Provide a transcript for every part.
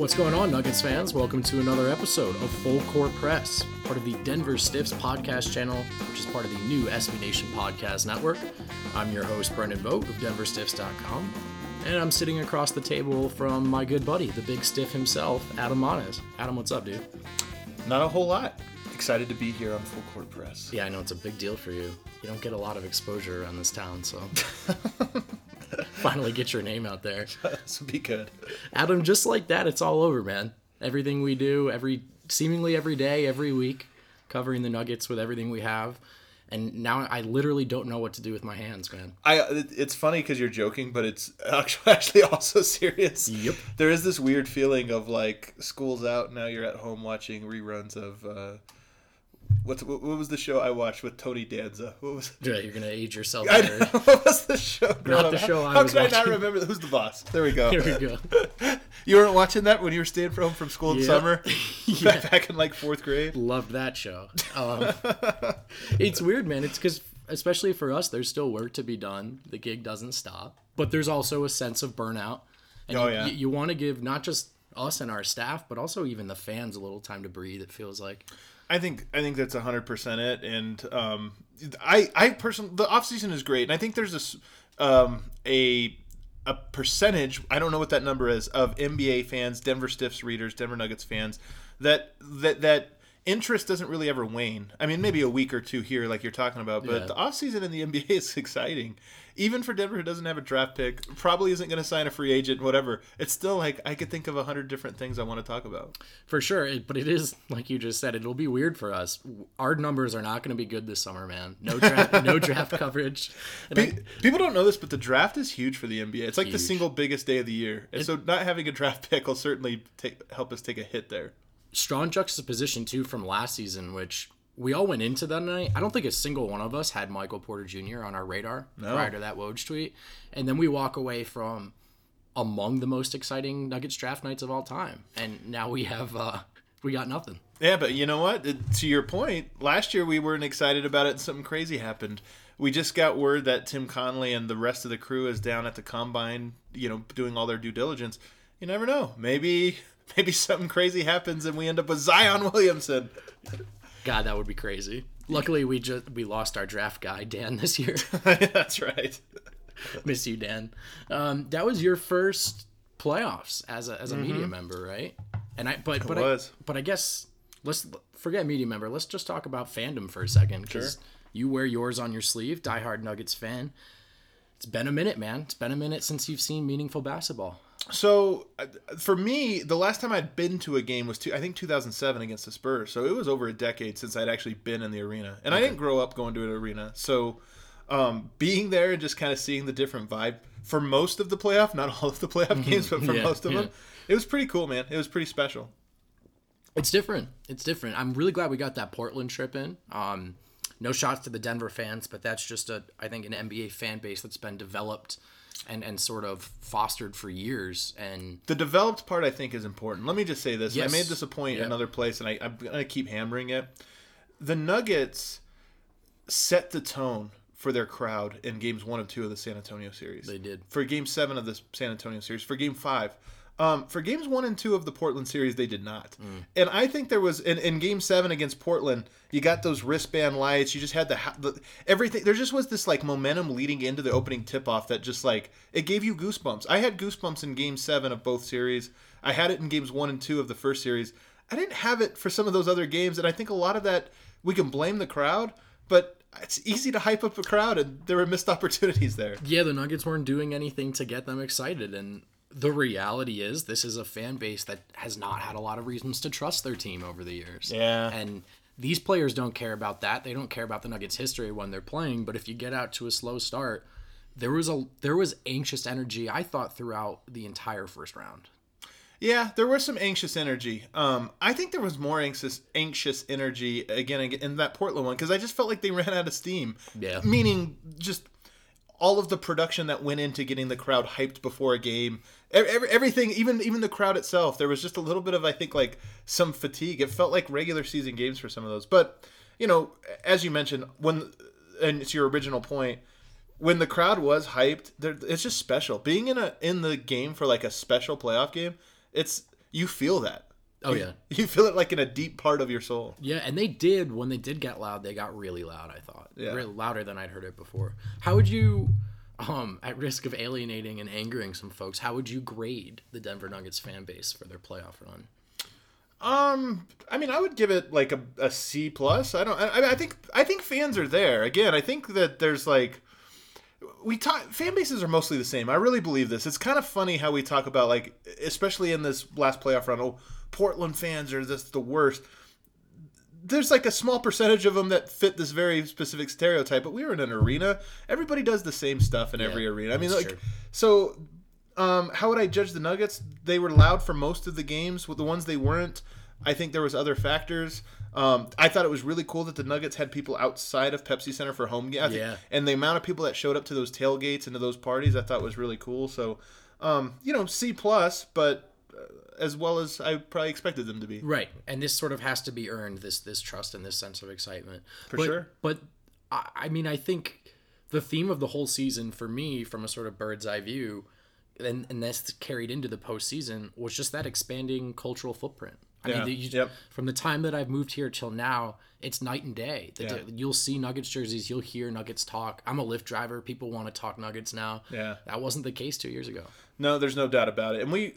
What's going on, Nuggets fans? Welcome to another episode of Full Court Press, part of the Denver Stiffs podcast channel, which is part of the new SB Nation podcast network. I'm your host, Brendan Vogt of DenverStiffs.com, and I'm sitting across the table from my good buddy, the big stiff himself, Adam Mares. Adam, what's up, dude? Not a whole lot. Excited to be here on Full Court Press. Yeah, I know it's a big deal for you. You don't get a lot of exposure around this town, so finally get your name out there. this would be good. Adam, just like that, it's all over, man. Everything we do, every seemingly every day, every week, covering the Nuggets with everything we have. And now I literally don't know what to do with my hands, man. I it's funny because you're joking, but it's actually also serious. Yep. There is this weird feeling of like school's out now. You're at home watching reruns of. Uh, What's, what, what was the show I watched with Tony Danza? What was? Yeah, you're gonna age yourself. I know, what was the show? Not the show I How was could watching. I not remember? Who's the boss? There we go. Here we go. You weren't watching that when you were staying home from school in Yep. summer, Yeah. back in like fourth grade. Loved that show. Um, it's weird, man. It's because, especially for us, there's still work to be done. The gig doesn't stop, but there's also a sense of burnout. And Oh, you, yeah. you, you want to give not just us and our staff, but also even the fans a little time to breathe. It feels like. I think I think that's hundred percent it, and um, I I personally the off season is great, and I think there's this um, a a percentage I don't know what that number is of NBA fans, Denver Stiffs readers, Denver Nuggets fans that that that interest doesn't really ever wane. I mean, maybe a week or two here, like you're talking about, but Yeah. the off season in the NBA is exciting. Even for Denver, who doesn't have a draft pick, probably isn't going to sign a free agent, whatever. It's still like I could think of a hundred different things I want to talk about. For sure, it, but it is like you just said. It'll be weird for us. Our numbers are not going to be good this summer, man. No draft, no draft coverage. And I- People don't know this, but the draft is huge for the NBA. It's like the single biggest day of the year, and so not having a draft pick will certainly take, help us take a hit there. Strong juxtaposition too from last season, which we all went into that night. I don't think a single one of us had Michael Porter Jr. on our radar prior to that Woj tweet, and then we walk away from among the most exciting Nuggets draft nights of all time, and now we have uh, we got nothing. Yeah, but you know what? To your point, last year we weren't excited about it, and something crazy happened. We just got word that Tim Connelly and the rest of the crew is down at the combine, you know, doing all their due diligence. You never know. Maybe, maybe something crazy happens, and we end up with Zion Williamson. God, that would be crazy. Luckily, we just we lost our draft guy Dan this year. That's right. Miss you, Dan. Um, that was your first playoffs as a as a media member, right? And I but but I, was. but I guess let's forget media member. Let's just talk about fandom for a second because you wear yours on your sleeve, diehard Nuggets fan. It's been a minute, man. It's been a minute since you've seen meaningful basketball. So uh, for me, the last time I'd been to a game was two, I think 2007 against the Spurs. So it was over a decade since I'd actually been in the arena, and I didn't grow up going to an arena. So um, being there and just kind of seeing the different vibe for most of the playoff, not all of the playoff games, but for Yeah, most of yeah. them, it was pretty cool, man. It was pretty special. It's different. It's different. I'm really glad we got that Portland trip in. Um, no shots to the Denver fans, but that's just a I think an NBA fan base that's been developed and and sort of fostered for years. And The developed part, I think, is important. Let me just say this: Yes. I made this a point Yeah. another place, and I, I'm gonna keep hammering it. The Nuggets set the tone for their crowd in games one and two of the San Antonio series. They did. for game seven of the San Antonio series. For game five, um, for games one and two of the Portland series, they did not. Mm. And I think there was in, in game seven against Portland, you got those wristband lights. You just had the, the everything. There just was this like momentum leading into the opening tip off that just like it gave you goosebumps. I had goosebumps in game seven of both series. I had it in games one and two of the first series. I didn't have it for some of those other games, and I think a lot of that we can blame the crowd, but it's easy to hype up a crowd, and there were missed opportunities there. yeah, the Nuggets weren't doing anything to get them excited, and the reality is this is a fan base that has not had a lot of reasons to trust their team over the years. Yeah. And these players don't care about that. They don't care about the Nuggets history when they're playing, but if you get out to a slow start, there was a there was anxious energy I thought throughout the entire first round. Yeah, there was some anxious energy. Um, I think there was more anxious anxious energy again in that Portland one because I just felt like they ran out of steam. Yeah. Meaning just all of the production that went into getting the crowd hyped before a game, every, everything, even even the crowd itself, there was just a little bit of I think like some fatigue. It felt like regular season games for some of those. But you know, as you mentioned, when and it's your original point, when the crowd was hyped, it's just special. Being in a in the game for like a special playoff game, it's you feel that. Oh yeah, you feel it like in a deep part of your soul. Yeah, and they did when they did get loud. They got really loud. I thought, yeah, really louder than I'd heard it before. How would you, um, at risk of alienating and angering some folks, how would you grade the Denver Nuggets fan base for their playoff run? Um, I mean, I would give it like a, a C plus. I don't. I, I think I think fans are there. Again, I think that there's like we talk fan bases are mostly the same. I really believe this. It's kind of funny how we talk about like, especially in this last playoff run. Oh, Portland fans are just the worst. There's like a small percentage of them that fit this very specific stereotype, but we were in an arena. Everybody does the same stuff in yeah, every arena. I mean, like, true. so um, how would I judge the Nuggets? They were loud for most of the games. With the ones they weren't, I think there was other factors. Um, I thought it was really cool that the Nuggets had people outside of Pepsi Center for home games. Yeah. And the amount of people that showed up to those tailgates and to those parties, I thought was really cool. So, um, you know, C plus, but as well as I probably expected them to be. Right, and this sort of has to be earned. This this trust and this sense of excitement. For but, sure. But I, I mean, I think the theme of the whole season for me, from a sort of bird's eye view, and and that's carried into the postseason, was just that expanding cultural footprint. I yeah. mean, you, yep. from the time that I've moved here till now, it's night and day. The, yeah. You'll see Nuggets jerseys, you'll hear Nuggets talk. I'm a Lyft driver. People want to talk Nuggets now. Yeah. That wasn't the case two years ago. No, there's no doubt about it. And we,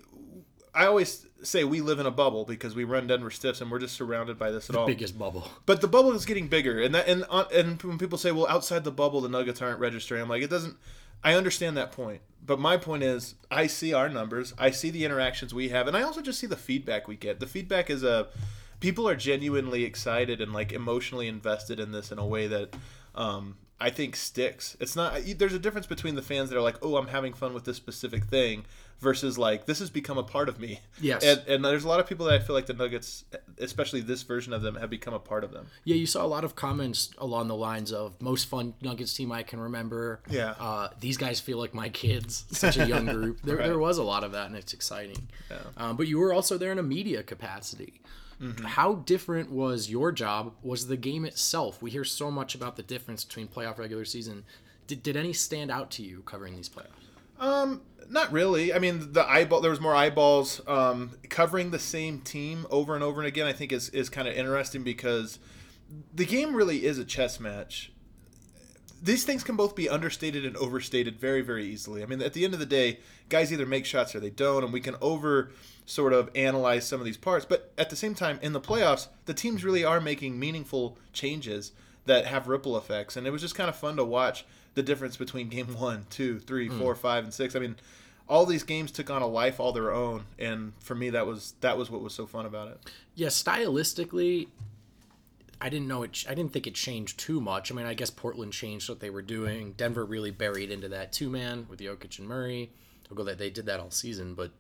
I always say we live in a bubble because we run Denver Stiffs and we're just surrounded by this at the all. Biggest bubble. But the bubble is getting bigger, and that and uh, and when people say, "Well, outside the bubble, the Nuggets aren't registering," I'm like, it doesn't. I understand that point, but my point is, I see our numbers, I see the interactions we have, and I also just see the feedback we get. The feedback is a people are genuinely excited and like emotionally invested in this in a way that um, I think sticks. It's not. There's a difference between the fans that are like, "Oh, I'm having fun with this specific thing," versus like, "This has become a part of me." Yes. And, and there's a lot of people that I feel like the Nuggets, especially this version of them, have become a part of them. Yeah, you saw a lot of comments along the lines of most fun Nuggets team I can remember. Yeah. Uh, these guys feel like my kids. Such a young group. There, Right. there was a lot of that, and it's exciting. Yeah. Um, but you were also there in a media capacity. How different was your job? Was the game itself? We hear so much about the difference between playoff regular season. Did, did any stand out to you covering these playoffs? Um, not really. I mean, the eyeball. There was more eyeballs. Um, covering the same team over and over and again, I think is is kind of interesting because the game really is a chess match. These things can both be understated and overstated very, very easily. I mean, at the end of the day, guys either make shots or they don't, and we can over sort of analyze some of these parts. But at the same time, in the playoffs, the teams really are making meaningful changes that have ripple effects, and it was just kind of fun to watch the difference between game one, two, three, hmm. four, five, and six. I mean, all these games took on a life all their own, and for me, that was that was what was so fun about it. Yeah, stylistically, I didn't know it. I didn't think it changed too much. I mean, I guess Portland changed what they were doing. Denver really buried into that two man with Jokic and Murray. Although that they did that all season, but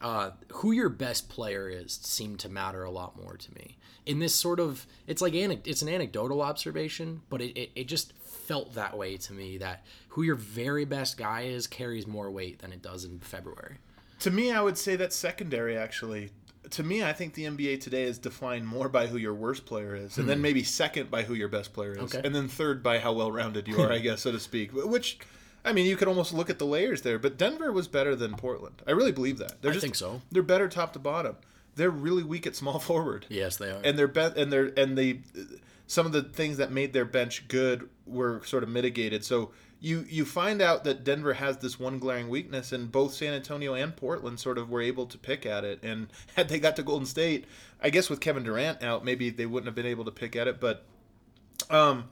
uh, who your best player is seemed to matter a lot more to me. In this sort of, it's like anec- it's an anecdotal observation, but it, it, it just felt that way to me. That who your very best guy is carries more weight than it does in February. To me, I would say that's secondary. Actually, to me, I think the NBA today is defined more by who your worst player is, and then hmm. maybe second by who your best player is, Okay. and then third by how well rounded you are, I guess, so to speak. Which, I mean, you could almost look at the layers there. But Denver was better than Portland. I really believe that. They're I just, think so. They're better top to bottom. They're really weak at small forward. Yes, they are. and they're be- and they're and they some of the things that made their bench good were sort of mitigated. So you you find out that Denver has this one glaring weakness, and both San Antonio and Portland sort of were able to pick at it. And had they got to Golden State, I guess with Kevin Durant out, maybe they wouldn't have been able to pick at it. But um,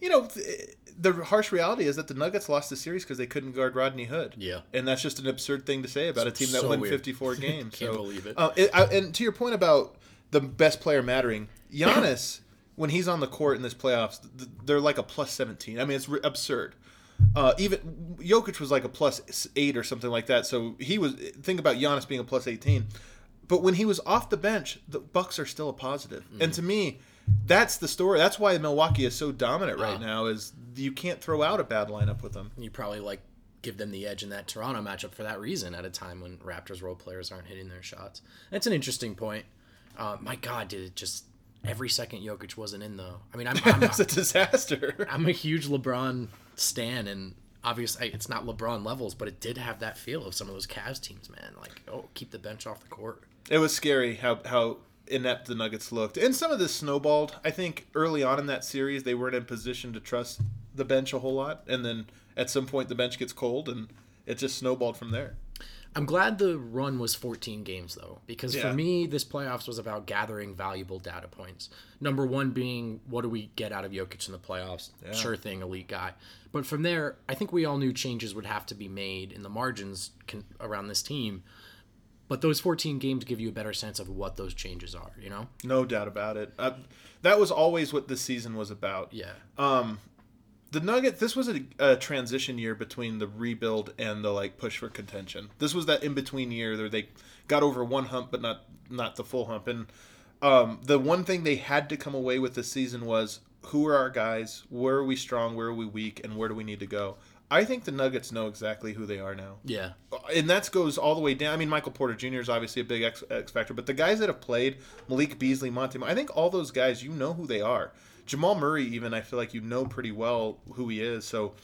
you know, th- the harsh reality is that the Nuggets lost the series because they couldn't guard Rodney Hood. Yeah. and that's just an absurd thing to say about a team that So won weird. 54 games. Can't so, believe it. Uh, it I, and to your point about the best player mattering, Giannis, when he's on the court in this playoffs, they're like a plus 17. I mean, it's absurd. Uh, even Jokic was like a plus eight or something like that. So he was. Think about Giannis being a plus 18. But when he was off the bench, the Bucks are still a positive. And to me, that's the story. That's why Milwaukee is so dominant right Wow. now. Is you can't throw out a bad lineup with them. You probably like give them the edge in that Toronto matchup for that reason at a time when Raptors role players aren't hitting their shots. That's an interesting point. Uh, my God, did it just every second Jokic wasn't in though. I mean, I'm I'm, It's a disaster. I'm a huge LeBron stan, and obviously it's not LeBron levels, but it did have that feel of some of those Cavs teams, man. Like, oh, keep the bench off the court. It was scary how how inept the Nuggets looked, and some of this snowballed. I think early on in that series they weren't in position to trust the bench a whole lot, and then at some point the bench gets cold, and it just snowballed from there. I'm glad the run was 14 games though, because Yeah. for me, this playoffs was about gathering valuable data points. Number one being, what do we get out of Jokic in the playoffs? Sure thing, elite guy. But from there, I think we all knew changes would have to be made in the margins con- around this team. But those 14 games give you a better sense of what those changes are, you know? No doubt about it. Uh, that was always what this season was about. Yeah. The Nuggets. This was a, a transition year between the rebuild and the like push for contention. This was that in between year where they got over one hump, but not not the full hump. And um, the one thing they had to come away with this season was who are our guys, where are we strong, where are we weak, and where do we need to go. I think the Nuggets know exactly who they are now Yeah. and that goes all the way down. I mean, Michael Porter Jr. is obviously a big X, X factor, but the guys that have played, Malik Beasley, Monty, I think all those guys, you know who they are. Jamal Murray, even I feel like you know pretty well who he is. So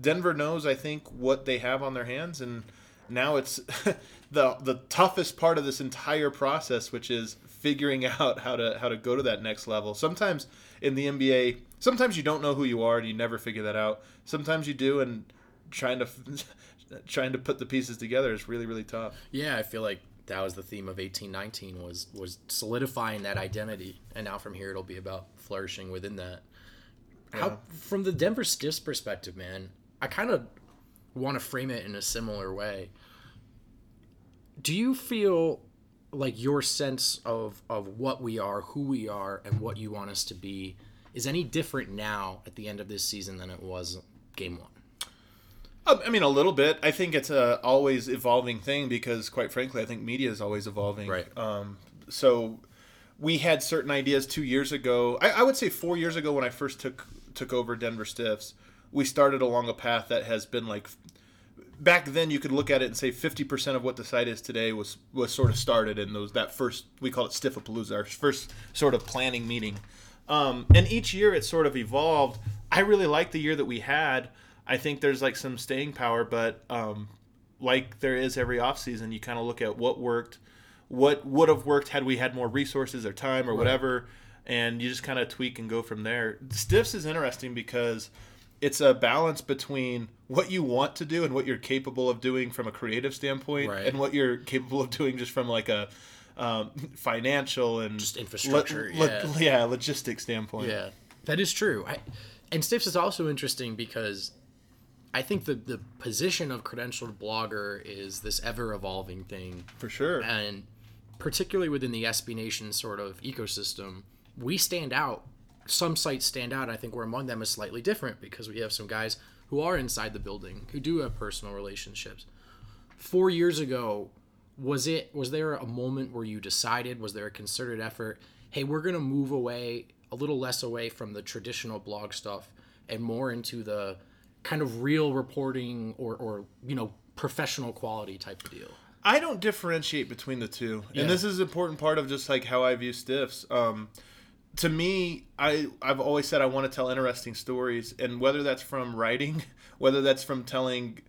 Denver knows, I think, what they have on their hands, and now it's the the toughest part of this entire process, which is figuring out how to how to go to that next level. Sometimes in the NBA, sometimes you don't know who you are and you never figure that out. Sometimes you do, and trying to trying to put the pieces together is really really tough. Yeah, I feel like that was the theme of eighteen nineteen was was solidifying that identity, and now from here it'll be about flourishing within that. How from the Denver Stiffs perspective, man, I kind of want to frame it in a similar way. Do you feel like your sense of of what we are, who we are, and what you want us to be is any different now at the end of this season than it was game one? Uh, I mean, a little bit. I think it's a always evolving thing because, quite frankly, I think media is always evolving. Right. Um, so we had certain ideas two years ago. I, I would say four years ago when I first took took over Denver Stiffs. We started along a path that has been like back then you could look at it and say 50% of what the site is today was was sort of started in those that first we call it Stiffapalooza, our first sort of planning meeting. Um, and each year it sort of evolved. I really like the year that we had. I think there's like some staying power, but um, like there is every offseason, you kind of look at what worked, what would have worked had we had more resources or time or whatever, and you just kind of tweak and go from there. Stiffs is interesting because it's a balance between what you want to do and what you're capable of doing from a creative standpoint, Right. and what you're capable of doing just from like a um, financial and Just infrastructure, lo- yeah. yeah, logistic standpoint. Yeah, that is true. I, and Stiffs is also interesting because I think the the position of credentialed blogger is this ever evolving thing, for sure. and particularly within the SB Nation sort of ecosystem, we stand out. Some sites stand out. I think we're among them is slightly different because we have some guys who are inside the building who do have personal relationships. Four years ago, was it was there a moment where you decided? Was there a concerted effort? Hey, we're gonna move away a little less away from the traditional blog stuff and more into the kind of real reporting or or you know professional quality type of deal. I don't differentiate between the two, Yeah. and this is an important part of just like how I view stiffs. Um, to me, I I've always said I want to tell interesting stories, and whether that's from writing, whether that's from telling,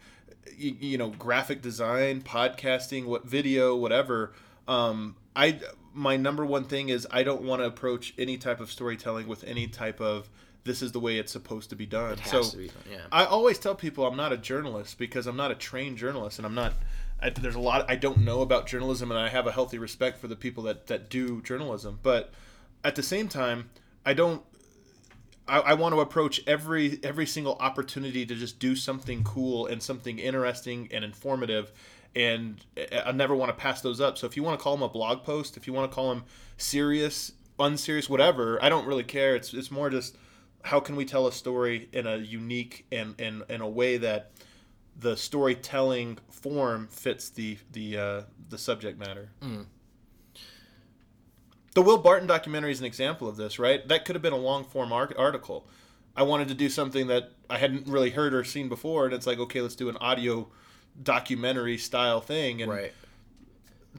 you, you know, graphic design, podcasting, what video, whatever. Um, I my number one thing is I don't want to approach any type of storytelling with any type of this is the way it's supposed to be done. has so to be done, yeah. I always tell people I'm not a journalist because I'm not a trained journalist, and I'm not. I, there's a lot I don't know about journalism, and I have a healthy respect for the people that that do journalism. But at the same time, I don't. I, I want to approach every every single opportunity to just do something cool and something interesting and informative and I never want to pass those up. So if you want to call them a blog post, if you want to call them serious, unserious, whatever, I don't really care. It's it's more just how can we tell a story in a unique and and in a way that the storytelling form fits the the uh, the subject matter. Mm. The Will Barton documentary is an example of this, right? That could have been a long form article. I wanted to do something that I hadn't really heard or seen before, and it's like, okay, let's do an audio documentary style thing. And right.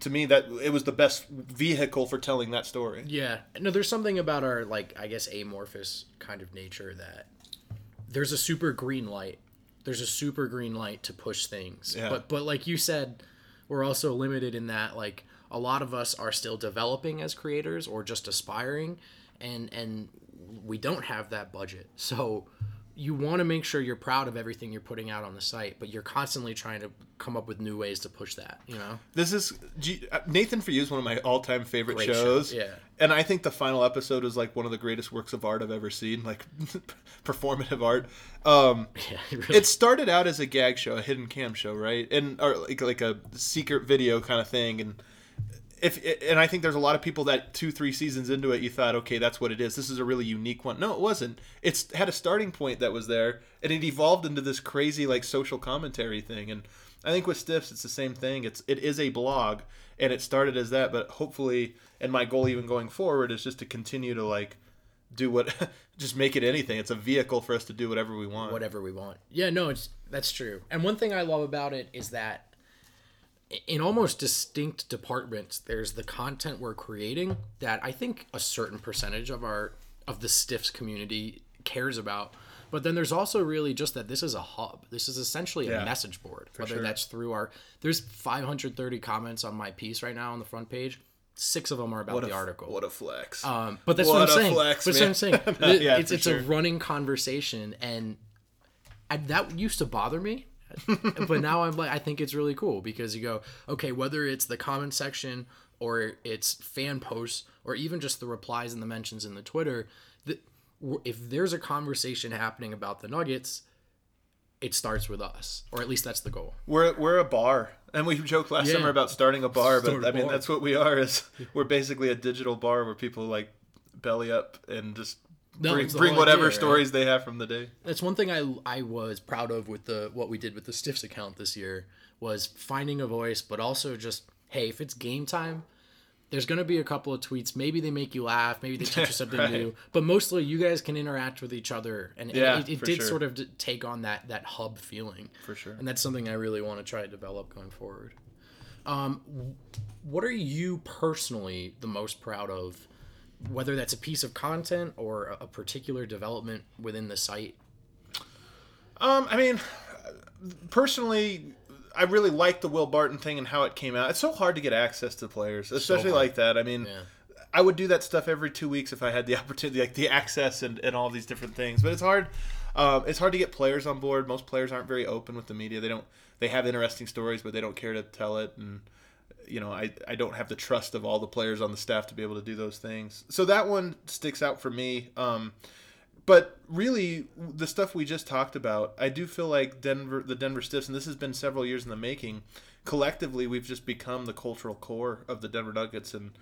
To me, that it was the best vehicle for telling that story. Yeah. No, there's something about our like I guess amorphous kind of nature that there's a super green light. There's a super green light to push things. Yeah. But but like you said, we're also limited in that like a lot of us are still developing as creators or just aspiring and and we don't have that budget. So you want to make sure you're proud of everything you're putting out on the site, but you're constantly trying to come up with new ways to push that. You know, this is uh, Nathan for You is one of my all-time favorite Great shows. show, yeah. and I think the final episode is like one of the greatest works of art I've ever seen, like performative art. Um, yeah, it, really, it started out as a gag show, a hidden cam show, right, and or like like a secret video kind of thing, and if and I think there's a lot of people that two three seasons into it you thought okay that's what it is. This is a really unique one. No it wasn't. It's had a starting point that was there and it evolved into this crazy like social commentary thing. And I think with Stiffs it's the same thing. It's it is a blog and it started as that but hopefully and my goal even going forward is just to continue to like do what just make it anything. It's a vehicle for us to do whatever we want. Whatever we want. Yeah no it's that's true. And one thing I love about it is that in almost distinct departments there's the content we're creating that i think a certain percentage of our of the stiffs community cares about but then there's also really just that this is a hub this is essentially a Yeah, message board whether sure. that's through our there's 530 comments on my piece right now on the front page six of them are about what the a, article what a flex um, but that's What what, I'm a saying. flex, that's what I'm saying. Yeah, it's it's sure. a running conversation, and I, that used to bother me, but now I'm like, I think it's really cool because you go, okay, whether it's the comment section or it's fan posts or even just the replies and the mentions in the Twitter, if there's a conversation happening about the Nuggets, it starts with us, or at least that's the goal. We're we're a bar, and we joked last Yeah. summer about starting a bar, Start but I mean bar. that's what we are. Is we're basically a digital bar where people like belly up and just No, bring, bring whatever idea, right? stories they have from the day. That's one thing I I was proud of with the what we did with the Stiffs account this year was finding a voice, but also just hey, if it's game time, there's gonna be a couple of tweets. Maybe they make you laugh, maybe they teach you something Right. new, but mostly you guys can interact with each other, and, Yeah, it, it for did sure. sort of take on that that hub feeling For sure. and that's something I really want to try to develop going forward. Um, what are you personally the most proud of, whether that's a piece of content or a, particular development within the site? Um, I mean, personally, I really like the Will Barton thing and how it came out. It's so hard to get access to players, especially hard. like that. I mean, Yeah. I would do that stuff every two weeks if I had the opportunity, like the access and, and all these different things. But it's hard. Um, it's hard to get players on board. Most players aren't very open with the media. They don't. They have interesting stories, but they don't care to tell it. And you know, I I don't have the trust of all the players on the staff to be able to do those things. So that one sticks out for me. Um, but really, the stuff we just talked about, I do feel like Denver, the Denver Stiffs, and this has been several years in the making. Collectively, we've just become the cultural core of the Denver Nuggets, and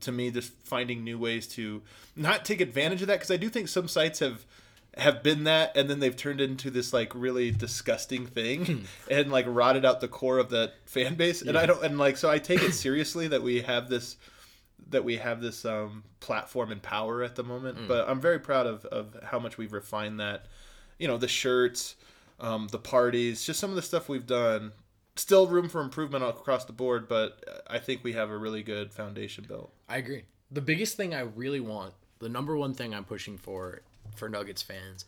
to me, just finding new ways to not take advantage of that because I do think some sites have have been that and then they've turned into this like really disgusting thing and like rotted out the core of that fan base and i don't and like so i take it seriously that we have this that we have this um, platform and power at the moment. But I'm very proud of, of how much we've refined that. You know, the shirts, um, the parties, just some of the stuff we've done. Still room for improvement across the board, but I think we have a really good foundation built. I agree. The biggest thing I really want, the number one thing I'm pushing for for Nuggets fans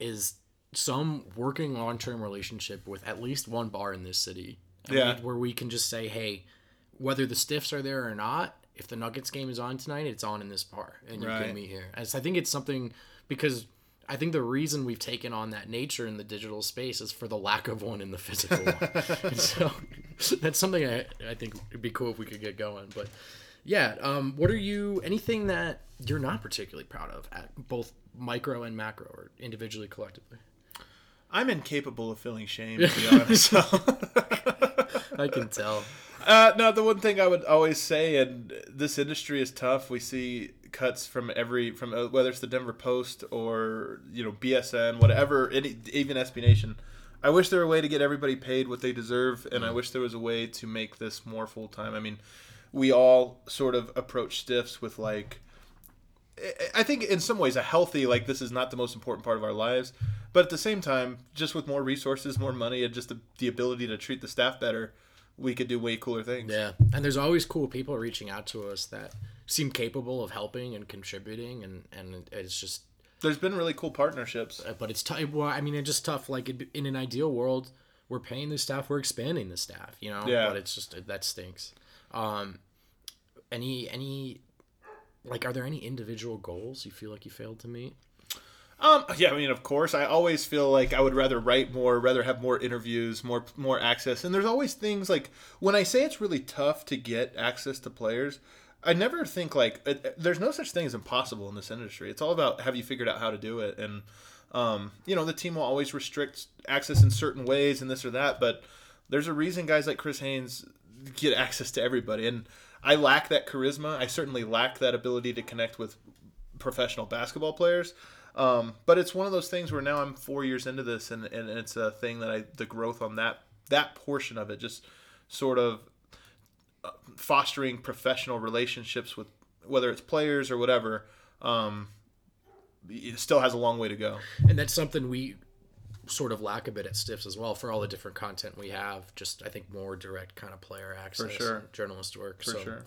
is some working long-term relationship with at least one bar in this city. Yeah. where we can just say, "Hey, whether the Stiffs are there or not, if the Nuggets game is on tonight, it's on in this bar and you Right. can meet here." So I think it's something because I think the reason we've taken on that nature in the digital space is for the lack of one in the physical. So that's something I, I think it'd be cool if we could get going. But Yeah. Um, what are you? Anything that you're not particularly proud of at both micro and macro, or individually, collectively? I'm incapable of feeling shame, to be honest. I can tell. Uh, no, the one thing I would always say, and this industry is tough. We see cuts from every from uh, whether it's the Denver Post or you know BSN, whatever, any, even SB Nation. I wish there were a way to get everybody paid what they deserve, and I wish there was a way to make this more full time. I mean, we all sort of approach stiffs with like, I- think in some ways a healthy like this is not the most important part of our lives, but at the same time, just with more resources, more money, and just the, the ability to treat the staff better, we could do way cooler things. Yeah, and there's always cool people reaching out to us that seem capable of helping and contributing, and and it's just There's been really cool partnerships. Uh, but it's tough. Well, I mean, it's just tough. Like in an ideal world, we're paying the staff, we're expanding the staff, you know. Yeah. But it's just that stinks. Um, any any like, are there any individual goals you feel like you failed to meet? Um, yeah, I mean, of course, I always feel like I would rather write more, rather have more interviews, more more access. And there's always things like when I say it's really tough to get access to players, I never think like uh, uh, there's no such thing as impossible in this industry. It's all about have you figured out how to do it, and um, you know, the team will always restrict access in certain ways and this or that, but there's a reason guys like Chris Haynes get access to everybody, and I lack that charisma. I certainly lack that ability to connect with professional basketball players. Um, but it's one of those things where now I'm four years into this, and, and it's a thing that I the growth on that that portion of it just sort of uh, fostering professional relationships with whether it's players or whatever. Um, it still has a long way to go. And that's something we sort of lack a bit at Stiffs as well for all the different content we have. Just I think more direct kind of player access, sure. journalist work. For so, sure.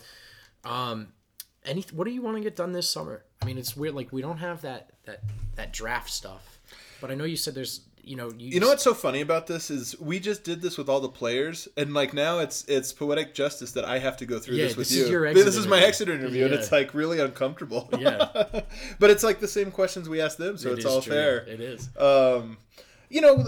Um, any what do you want to get done this summer? I mean, it's weird. Like we don't have that that that draft stuff, but I know you said there's you know you, You know what's so funny about this is we just did this with all the players, and like now it's it's poetic justice that I have to go through Yeah, this with this you. is your exit this is my exit interview, and it's like really uncomfortable. Yeah. but it's like the same questions we asked them, so It it's all true. fair. It is. Um, you know,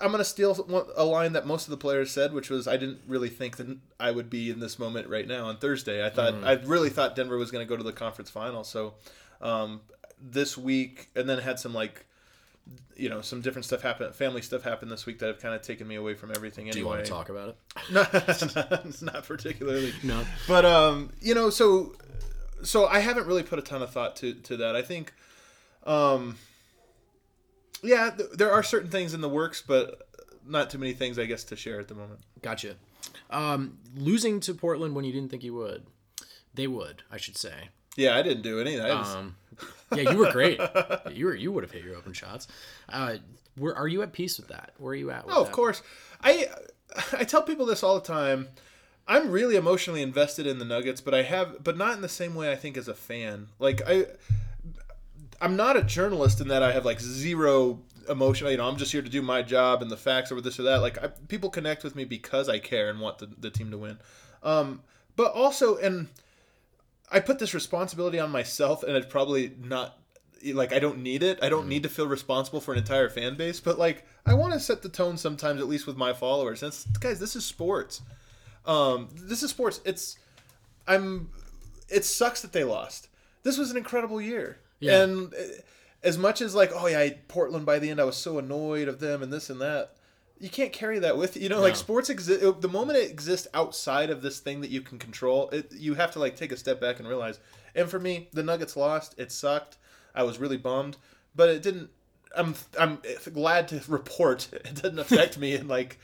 I'm gonna steal a line that most of the players said, which was, "I didn't really think that I would be in this moment right now on Thursday. I thought I really thought Denver was gonna go to the conference final." So um, this week, and then had some like, you know, some different stuff happen, family stuff happen this week that have kind of taken me away from everything. Do Anyway, you want to talk about it? not, not particularly. No. But um, you know, so so I haven't really put a ton of thought to to that. I think, um, yeah, th- there are certain things in the works, but not too many things, I guess, to share at the moment. Gotcha. Um, losing to Portland when you didn't think you would, they would, I should say. Yeah, I didn't do anything. I was, Um, yeah, you were great. you were you would have hit your open shots. Uh, where are you at peace with that? Where are you at? With oh, of that? course. I I tell people this all the time. I'm really emotionally invested in the Nuggets, but I have, but not in the same way I think as a fan. Like I, I'm not a journalist in that I have like zero emotion. You know, I'm just here to do my job and the facts or this or that. Like I, people connect with me because I care and want the, the team to win. Um, but also, and I put this responsibility on myself, and it's probably not like I don't need it. I don't need to feel responsible for an entire fan base, but like I want to set the tone sometimes, at least with my followers. And it's, guys, this is sports. Um, this is sports. It's I'm. It sucks that they lost. This was an incredible year, Yeah. and uh, as much as like, oh yeah, I, Portland by the end, I was so annoyed of them and this and that. You can't carry that with you. You know, like sports exist. The moment it exists outside of this thing that you can control, it you have to like take a step back and realize. And for me, the Nuggets lost. It sucked. I was really bummed, but it didn't. I'm I'm glad to report it didn't affect me in like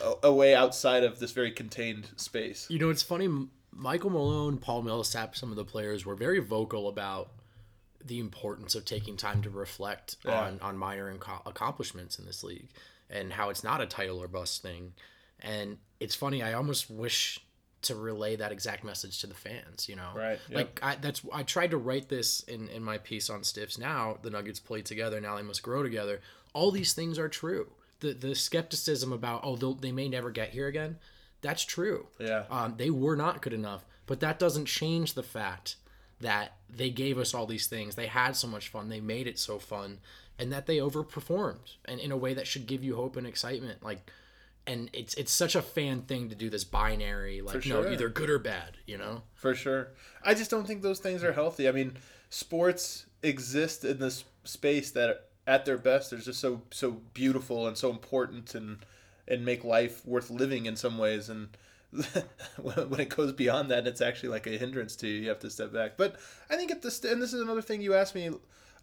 a, a way outside of this very contained space. You know, it's funny. Michael Malone, Paul Millsap, some of the players were very vocal about the importance of taking time to reflect Yeah. on on minor inco- accomplishments in this league and how it's not a title or bust thing. And it's funny. I almost wish to relay that exact message to the fans. You know, Right, yep. Like I, that's I tried to write this in in my piece on Stiffs. Now the Nuggets play together. Now they must grow together. All these things are true. The the skepticism about oh they'll, may never get here again. That's true. Yeah. Um, they were not good enough, but that doesn't change the fact that they gave us all these things. They had so much fun. They made it so fun, and that they overperformed, and in a way that should give you hope and excitement. Like and it's it's such a fan thing to do this binary like For no either good or bad you know For sure. I just don't think those things are healthy. I mean, sports exist in this space that at their best they're just so so beautiful and so important and and make life worth living in some ways and when it goes beyond that it's actually like a hindrance to you you have to step back but i think at this and this is another thing you asked me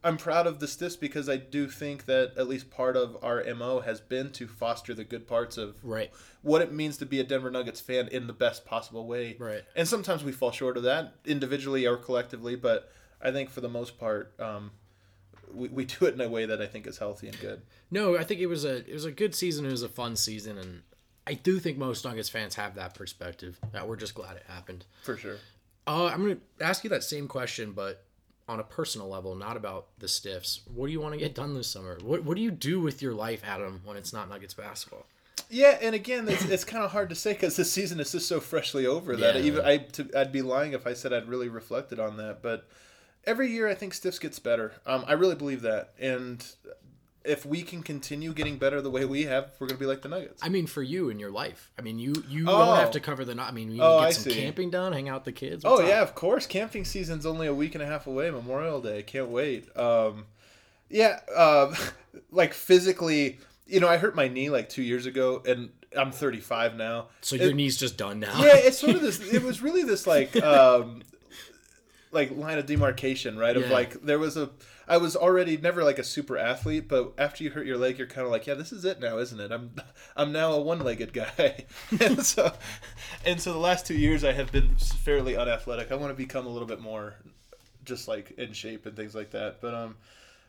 i'm proud of the stiffs because i do think that at least part of our mo has been to foster the good parts of right what it means to be a Denver Nuggets fan in the best possible way. Right. And sometimes we fall short of that individually or collectively, but I think for the most part, um, we, we do it in a way that I think is healthy and good. no i think it was a it was a good season it was a fun season and i do think most nuggets fans have that perspective that we're just glad it happened For sure. uh, i'm gonna ask you that same question but on a personal level not about the stiffs what do you want to get done this summer what, what do you do with your life adam when it's not nuggets basketball Yeah, and again, it's, it's kind of hard to say because this season is just so freshly over that Yeah. even I to, I'd be lying if I said I'd really reflected on that. But every year, I think Stiffs gets better. Um, I really believe that, and if we can continue getting better the way we have, we're gonna be like the Nuggets. I mean, for you in your life. I mean, you you Oh. don't have to cover the. I mean, you Oh, get I some see. camping done, hang out with the kids. Oh What's up? yeah, of course. Camping season's only a week and a half away. Memorial Day, can't wait. Um, yeah, um, like physically, you know, I hurt my knee like two years ago, and I'm 35 now. So your It- knee's just done now. yeah, it's sort of this. It was really this like, um, like line of demarcation, right? Of Yeah. like there was a. I was already never like a super athlete, but after you hurt your leg, you're kind of like, yeah, this is it now, isn't it? I'm, I'm now a one-legged guy, and so, and so the last two years I have been fairly unathletic. I want to become a little bit more, just like in shape and things like that. But um,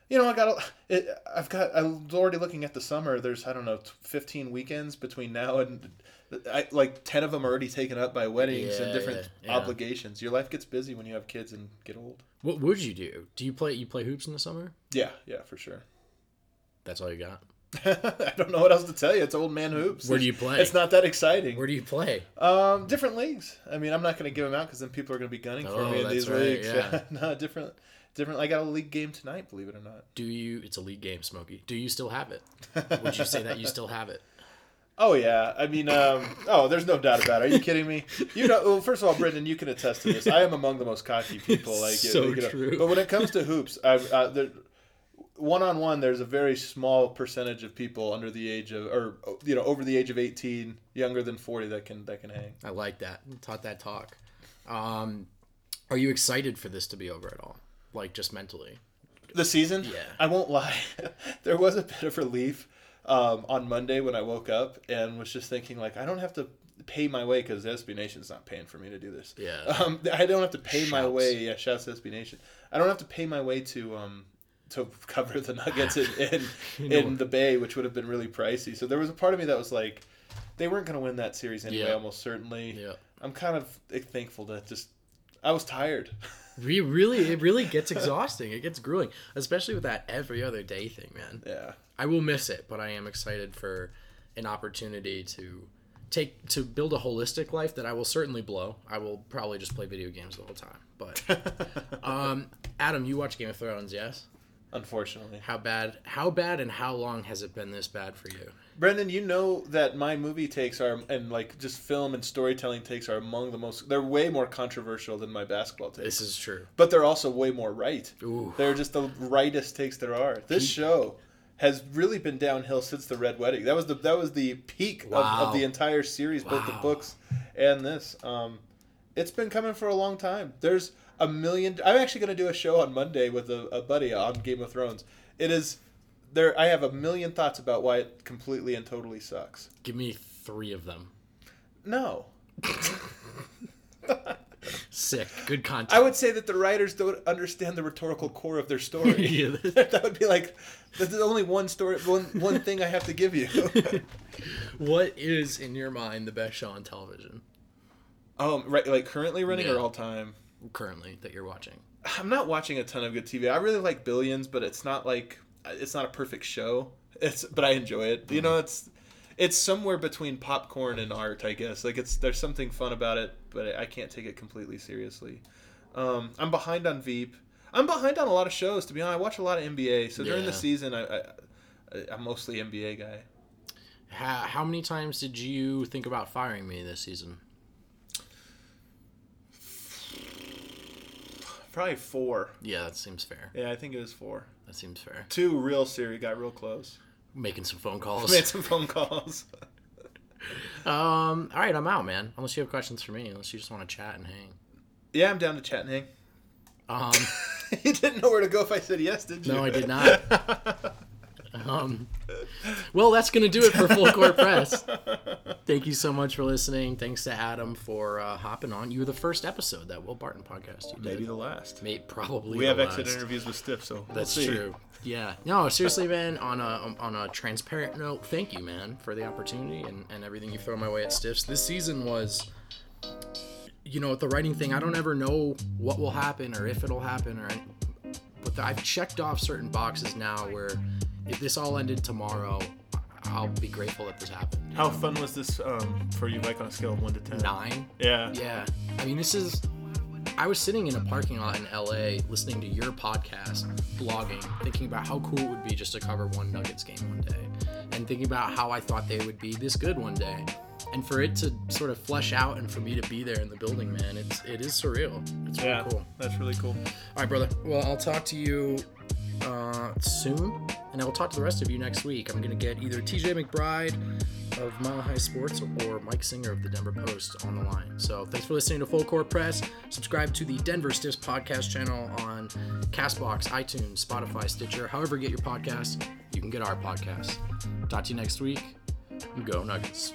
you know, I got, it, I've got, I was already looking at the summer. There's, I don't know, 15 weekends between now and, I, like 10 of them are already taken up by weddings and different yeah. obligations. Your life gets busy when you have kids and get old. What would you do? Do you play? You play hoops in the summer? Yeah, yeah, for sure. That's all you got. I don't know what else to tell you. It's old man hoops. Where do you play? It's not that exciting. Where do you play? Um, different leagues. I mean, I'm not going to give them out because then people are going to be gunning for Oh, me in these right, leagues. yeah. no, different, different. I got a league game tonight. Believe it or not. Do you? It's a league game, Smokey. Do you still have it? Would you say that you still have it? Oh yeah, I mean, um, oh, there's no doubt about it. Are you kidding me? You know, well, first of all, Brendan, you can attest to this. I am among the most cocky people. Like, So you know, true. But when it comes to hoops, I, uh, there, one on one, there's a very small percentage of people under the age of, or you know, over the age of 18, younger than 40 that can that can hang. I like that. Taught that talk. Um, are you excited for this to be over at all? Like just mentally? The season? Yeah. I won't lie. there was a bit of relief um, on Monday when I woke up and was just thinking, like, I don't have to pay my way because SB Nation's not paying for me to do this. Yeah. Um, I don't have to pay my Shouts. way. Yeah, shouts to SB Nation. I don't have to pay my way to um, to cover the Nuggets in in, in the Bay, which would have been really pricey. So there was a part of me that was like, they weren't going to win that series anyway, Yeah. almost certainly. Yeah. I'm kind of thankful that just. I was tired. Re- really, it really gets exhausting. It gets grueling, especially with that every other day thing, man. yeah. I will miss it, but I am excited for an opportunity to take to build a holistic life that I will certainly blow. I will probably just play video games the whole time. But um, Adam, you watch Game of Thrones, yes? Unfortunately. How bad? How bad and how long has it been this bad for you? Brendan, you know that my movie takes are and like just film and storytelling takes are among the most. They're way more controversial than my basketball takes, This is true. but they're also way more right. Ooh. They're just the rightest takes there are. This show has really been downhill since the Red Wedding. That was the that was the peak of, Wow. of the entire series, both the books and this. Um, it's been coming for a long time. There's a million. I'm actually going to do a show on Monday with a, a buddy on Game of Thrones. It is there. I have a million thoughts about why it completely and totally sucks. Give me three of them. No, Sick. Good content. I would say that the writers don't understand the rhetorical core of their story. Yeah. that would be like, there's only one story, one one thing I have to give you. what is in your mind the best show on television oh, right, like currently running Yeah. or all time? currently that you're watching? I'm not watching a ton of good TV. I really like Billions, but it's not like it's not a perfect show. It's but I enjoy it. You know, it's it's somewhere between popcorn and art, I guess. Like it's there's something fun about it, but I can't take it completely seriously. Um, I'm behind on Veep. I'm behind on a lot of shows. To be honest, I watch a lot of NBA. So during the season, I, I I'm mostly NBA guy. How, how many times did you think about firing me this season? Probably four. Yeah, that seems fair. Yeah, I think it was four. That seems fair. Two real serious, got real close. Making some phone calls. Made some phone calls. Um, all right, I'm out, man. Unless you have questions for me, unless you just want to chat and hang. yeah, I'm down to chat and hang. Um, you didn't know where to go if I said yes, did you? no, I did not. Um, well, that's going to do it for Full Court Press. Thank you so much for listening. Thanks to Adam for uh, hopping on. You were the first episode that Will Barton podcast you did. Maybe the last. May- probably We have last. exit interviews with Stiff, so we'll That's see. true. Yeah. No, seriously, man. On a on a transparent note, thank you, man, for the opportunity and, and everything you've thrown my way at Stiffs. This season was, you know, with the writing thing, I don't ever know what will happen or if it'll happen or, but I've checked off certain boxes now where if this all ended tomorrow, I'll be grateful that this happened. How fun was this um, for you, like on a scale of one to ten? Nine. Yeah. Yeah. I mean, this is. I was sitting in a parking lot in LA listening to your podcast, blogging, thinking about how cool it would be just to cover one Nuggets game one day, and thinking about how I thought they would be this good one day. And for it to sort of flesh out and for me to be there in the building, man, it's it is surreal. It's really Yeah, cool. that's really cool. All right, brother. Well, I'll talk to you uh, soon, and I will talk to the rest of you next week. I'm gonna get either TJ McBride of Mile High Sports or Mike Singer of the Denver Post on the line. So thanks for listening to Full Court Press. Subscribe to the Denver Stiffs podcast channel on Castbox, iTunes, Spotify, Stitcher, however you get your podcast. You can get our podcast. Talk to you next week. Go Nuggets.